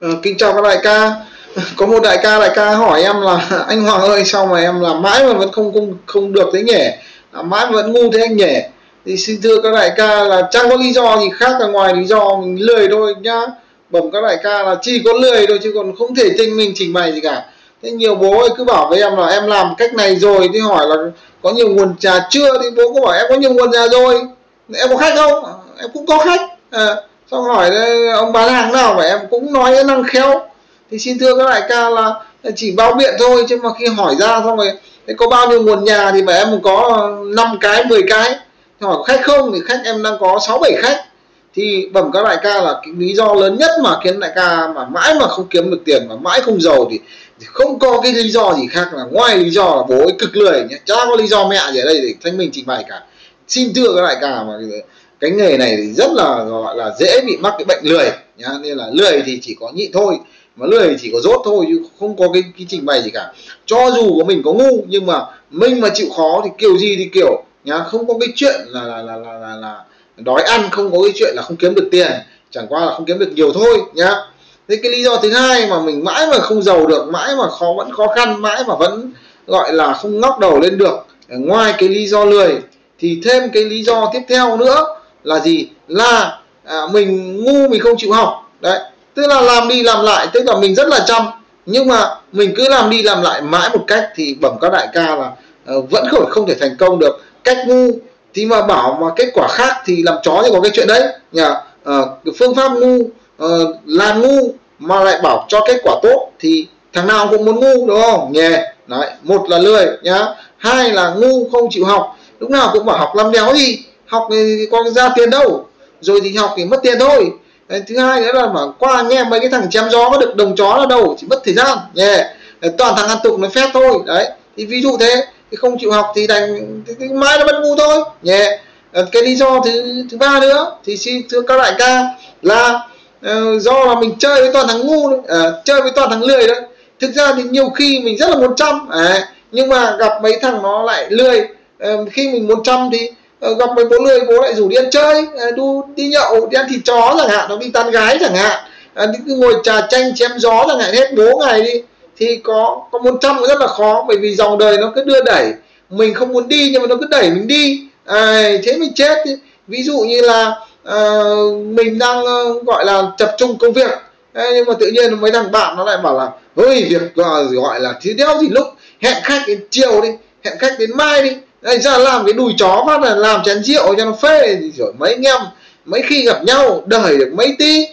Ờ, kính chào các đại ca. Có một đại ca đại ca hỏi em là anh Hoàng ơi sao mà em làm mãi mà vẫn không không không được thế nhỉ? Làm mãi mà vẫn ngu thế anh nhỉ? Thì xin thưa các đại ca là chẳng có lý do gì khác là ngoài lý do mình lười thôi nhá. Bẩm các đại ca là chỉ có lười thôi chứ còn không thể tinh mình trình bày gì cả. Thế nhiều bố ấy cứ bảo với em là em làm cách này rồi thì hỏi là có nhiều nguồn trà chưa? Thì bố cũng bảo em có nhiều nguồn trà rồi. Em có khách không? À, em cũng có khách. À, xong hỏi ông bán hàng nào? Mà em cũng nói năng khéo. Thì xin thưa các đại ca là chỉ bao biện thôi chứ mà khi hỏi ra xong rồi thế có bao nhiêu nguồn nhà thì mà em có 5 cái 10 cái? Hỏi khách không? Thì khách em đang có 6 7 khách. Thì bẩm các đại ca là cái lý do lớn nhất mà khiến đại ca mà mãi mà không kiếm được tiền mà mãi không giàu thì, thì không có cái lý do gì khác là ngoài lý do là bố ấy cực lười nhé chả có lý do mẹ gì ở đây để thanh minh trình bày cả. Xin thưa các đại ca mà cái nghề này thì rất là gọi là dễ bị mắc cái bệnh lười nhá. Nên là lười thì chỉ có nhịn thôi mà lười thì chỉ có dốt thôi chứ không có cái, cái trình bày gì cả. Cho dù có mình có ngu nhưng mà mình mà chịu khó thì kiểu gì thì kiểu nhá không có cái chuyện là là là là, là, là đói ăn không có cái chuyện là không kiếm được tiền. Chẳng qua là không kiếm được nhiều thôi nhá. Thế cái lý do thứ hai mà mình mãi mà không giàu được mãi mà khó vẫn khó khăn mãi mà vẫn gọi là không ngóc đầu lên được ngoài cái lý do lười thì thêm cái lý do tiếp theo nữa là gì? Là à, mình ngu mình không chịu học. Đấy tức là làm đi làm lại tức là mình rất là chăm. Nhưng mà mình cứ làm đi làm lại mãi một cách thì bẩm các đại ca là uh, vẫn không không thể thành công được. Cách ngu thì mà bảo mà kết quả khác thì làm chó thì có cái chuyện đấy. Nhỉ uh, ờ, phương pháp ngu ờ, uh, làm ngu mà lại bảo cho kết quả tốt thì thằng nào cũng muốn ngu đúng không? Nhỉ đấy một là lười nhá hai là ngu không chịu học. Lúc nào cũng bảo học làm đéo gì học thì có ra tiền đâu rồi thì học thì mất tiền thôi. Thứ hai nữa là mà qua nghe mấy cái thằng chém gió có được đồng chó là đâu chỉ mất thời gian. Yeah. toàn thằng ăn tục nó phép thôi. Đấy thì ví dụ thế thì không chịu học thì đành thì, thì mai nó mất ngu thôi. Yeah. Ờ, cái lý do thứ thứ ba nữa thì xin thưa các đại ca là uh, do là mình chơi với toàn thằng ngu uh, chơi với toàn thằng lười đấy. Thực ra thì nhiều khi mình rất là muốn chăm uh, nhưng mà gặp mấy thằng nó lại lười. Uh, khi mình muốn chăm thì Ờ, gặp mấy bố lười bố lại rủ đi ăn chơi à, đu đi nhậu đi ăn thịt chó chẳng hạn nó đi tán gái chẳng hạn. À, đi cứ ngồi trà chanh chém gió chẳng hạn hết bố ngày đi. Thì có có một trăm rất là khó bởi vì dòng đời nó cứ đưa đẩy. Mình không muốn đi nhưng mà nó cứ đẩy mình đi. À, thế mình chết ví dụ như là à, mình đang ờ, gọi là tập trung công việc. À, nhưng mà tự nhiên mấy thằng bạn nó lại bảo là ơi việc gọi là thiếu đéo gì lúc hẹn khách đến chiều đi hẹn khách đến mai đi anh ra làm cái đùi chó phát là làm chén rượu cho nó phê thì rồi mấy anh em mấy khi gặp nhau đời được mấy tí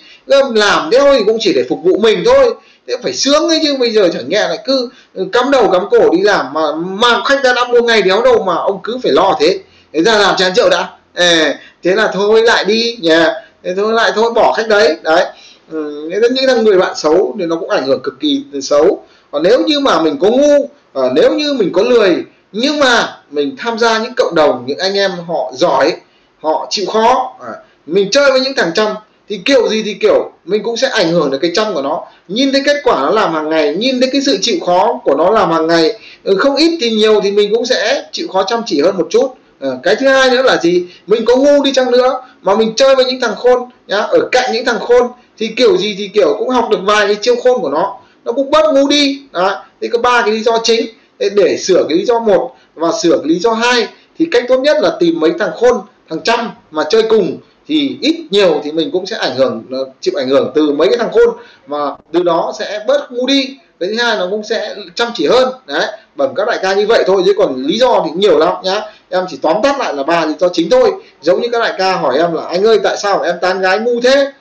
làm thế thôi cũng chỉ để phục vụ mình thôi. Thế phải sướng ấy chứ bây giờ chẳng nghe lại cứ cắm đầu cắm cổ đi làm mà mang khách ra năm mua ngày đéo đâu mà ông cứ phải lo thế. Thế ra làm chén rượu đã. À, thế là thôi lại đi nhà thế thôi lại thôi bỏ khách đấy đấy. Ừ, những là người bạn xấu thì nó cũng ảnh hưởng cực kỳ xấu. Còn nếu như mà mình có ngu à, nếu như mình có lười nhưng mà mình tham gia những cộng đồng những anh em họ giỏi họ chịu khó à, mình chơi với những thằng chăm thì kiểu gì thì kiểu mình cũng sẽ ảnh hưởng được cái chăm của nó. Nhìn thấy kết quả nó làm hàng ngày nhìn thấy cái sự chịu khó của nó làm hàng ngày ừ, không ít thì nhiều thì mình cũng sẽ chịu khó chăm chỉ hơn một chút. À, cái thứ hai nữa là gì? Mình có ngu đi chăng nữa mà mình chơi với những thằng khôn nhá ở cạnh những thằng khôn thì kiểu gì thì kiểu cũng học được vài cái chiêu khôn của nó. Nó cũng bớt ngu đi đó. Thì có ba cái lý do chính để sửa cái lý do một và sửa cái lý do hai thì cách tốt nhất là tìm mấy thằng khôn thằng chăm mà chơi cùng thì ít nhiều thì mình cũng sẽ ảnh hưởng ờ, chịu ảnh hưởng từ mấy cái thằng khôn mà từ đó sẽ bớt ngu đi. Cái thứ hai nó cũng sẽ chăm chỉ hơn. Đấy bẩm các đại ca như vậy thôi chứ còn lý do thì nhiều lắm nhá. Em chỉ tóm tắt lại là ba lý do chính thôi. Giống như các đại ca hỏi em là anh ơi tại sao em tán gái ngu thế?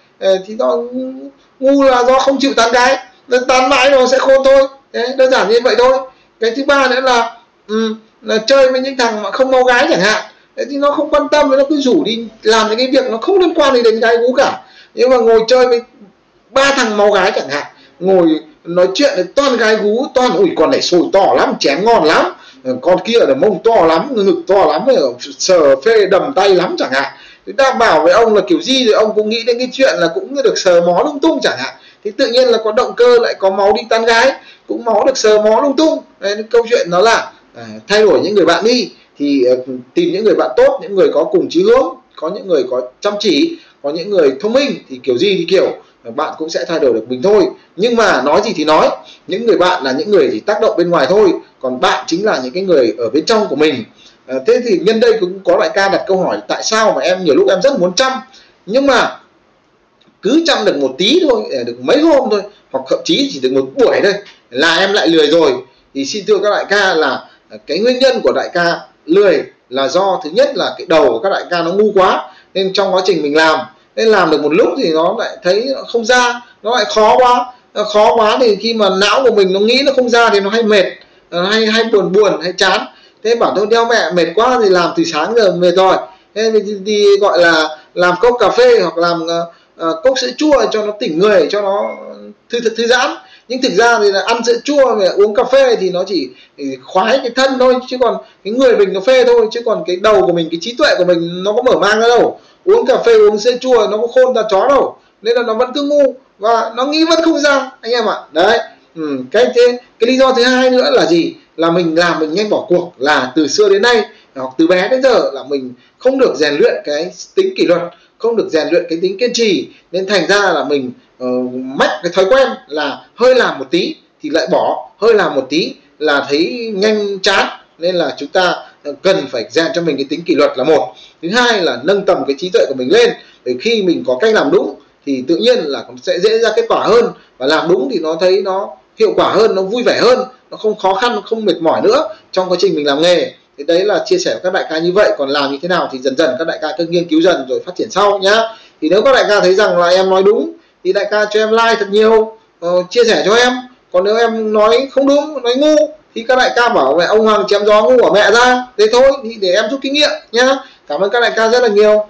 Thì do ngu là do không chịu tán gái nên tán mãi nó sẽ khôn thôi. Đấy, đơn giản như vậy thôi cái thứ ba nữa là um, là chơi với những thằng mà không mau gái chẳng hạn. Thế thì nó không quan tâm nó cứ rủ đi làm những cái việc nó không liên quan gì đến gái gú cả. Nhưng mà ngồi chơi với ba thằng mau gái chẳng hạn ngồi nói chuyện với toàn gái gú toàn ủi con này sồi to lắm chém ngon lắm con kia là mông to lắm ngực to lắm ờ, sờ phê đầm tay lắm chẳng hạn. Đảm bảo với ông là kiểu gì thì ông cũng nghĩ đến cái chuyện là cũng được sờ mó lung tung chẳng hạn thì tự nhiên là có động cơ lại có máu đi tán gái cũng máu được sờ mó lung tung. Đấy, câu chuyện nó là à, thay đổi những người bạn đi thì uh, tìm những người bạn tốt những người có cùng chí hướng có những người có chăm chỉ có những người thông minh thì kiểu gì thì kiểu ờ, bạn cũng sẽ thay đổi được mình thôi. Nhưng mà nói gì thì nói những người bạn là những người chỉ tác động bên ngoài thôi còn bạn chính là những cái người ở bên trong của mình. À, thế thì nhân đây cũng có đại ca đặt câu hỏi tại sao mà em nhiều lúc em rất muốn chăm? Nhưng mà cứ chăm được một tí thôi ờ, được mấy hôm thôi hoặc thậm chí chỉ được một buổi thôi là em lại lười rồi. Thì xin thưa các đại ca là ờ, cái nguyên nhân của đại ca lười là do thứ nhất là cái đầu của các đại ca nó ngu quá nên trong quá trình mình làm nên làm được một lúc thì nó lại thấy không ra nó lại khó quá nó khó quá thì khi mà não của mình nó nghĩ nó không ra thì nó hay mệt ờ, hay hay buồn buồn hay chán. Thế bảo tôi đeo mẹ mệt quá thì làm từ sáng giờ mệt rồi. Thế thì, thì gọi là làm cốc cà phê hoặc làm uh, Ờ, cốc sữa chua cho nó tỉnh người cho nó thư thư giãn. Nhưng thực ra thì là ăn sữa chua và uống cà phê thì nó chỉ ừ, khoái cái thân thôi chứ còn cái người mình nó phê thôi chứ còn cái đầu của mình cái trí tuệ của mình nó có mở mang ra đâu. Uống cà phê uống sữa chua nó có khôn ra chó đâu. Nên là nó vẫn cứ ngu và nó nghĩ vẫn không ra anh em ạ. Đấy ừ, cái thế cái lý do thứ hai nữa là gì? Là mình làm mình nhanh bỏ cuộc. Là từ xưa đến nay hoặc từ bé đến giờ là mình không được rèn luyện cái tính kỷ luật không được rèn luyện cái tính kiên trì nên thành ra là mình ờ, uh, mắc cái thói quen là hơi làm một tí thì lại bỏ hơi làm một tí là thấy nhanh chán nên là chúng ta ờ, cần phải rèn cho mình cái tính kỷ luật là một. Thứ hai là nâng tầm cái trí tuệ của mình lên để khi mình có cách làm đúng thì tự nhiên là sẽ dễ ra kết quả hơn. Và làm đúng thì nó thấy nó hiệu quả hơn nó vui vẻ hơn nó không khó khăn không mệt mỏi nữa trong quá trình mình làm nghề thì đấy là chia sẻ với các đại ca như vậy. Còn làm như thế nào thì dần dần các đại ca cứ nghiên cứu dần rồi phát triển sau nhá. Thì nếu các đại ca thấy rằng là em nói đúng thì đại ca cho em like thật nhiều uh, chia sẻ cho em. Còn nếu em nói không đúng nói ngu thì các đại ca bảo mẹ ông hoàng chém gió ngu của mẹ ra. Thế thôi thì để em rút kinh nghiệm nhá. Cảm ơn các đại ca rất là nhiều.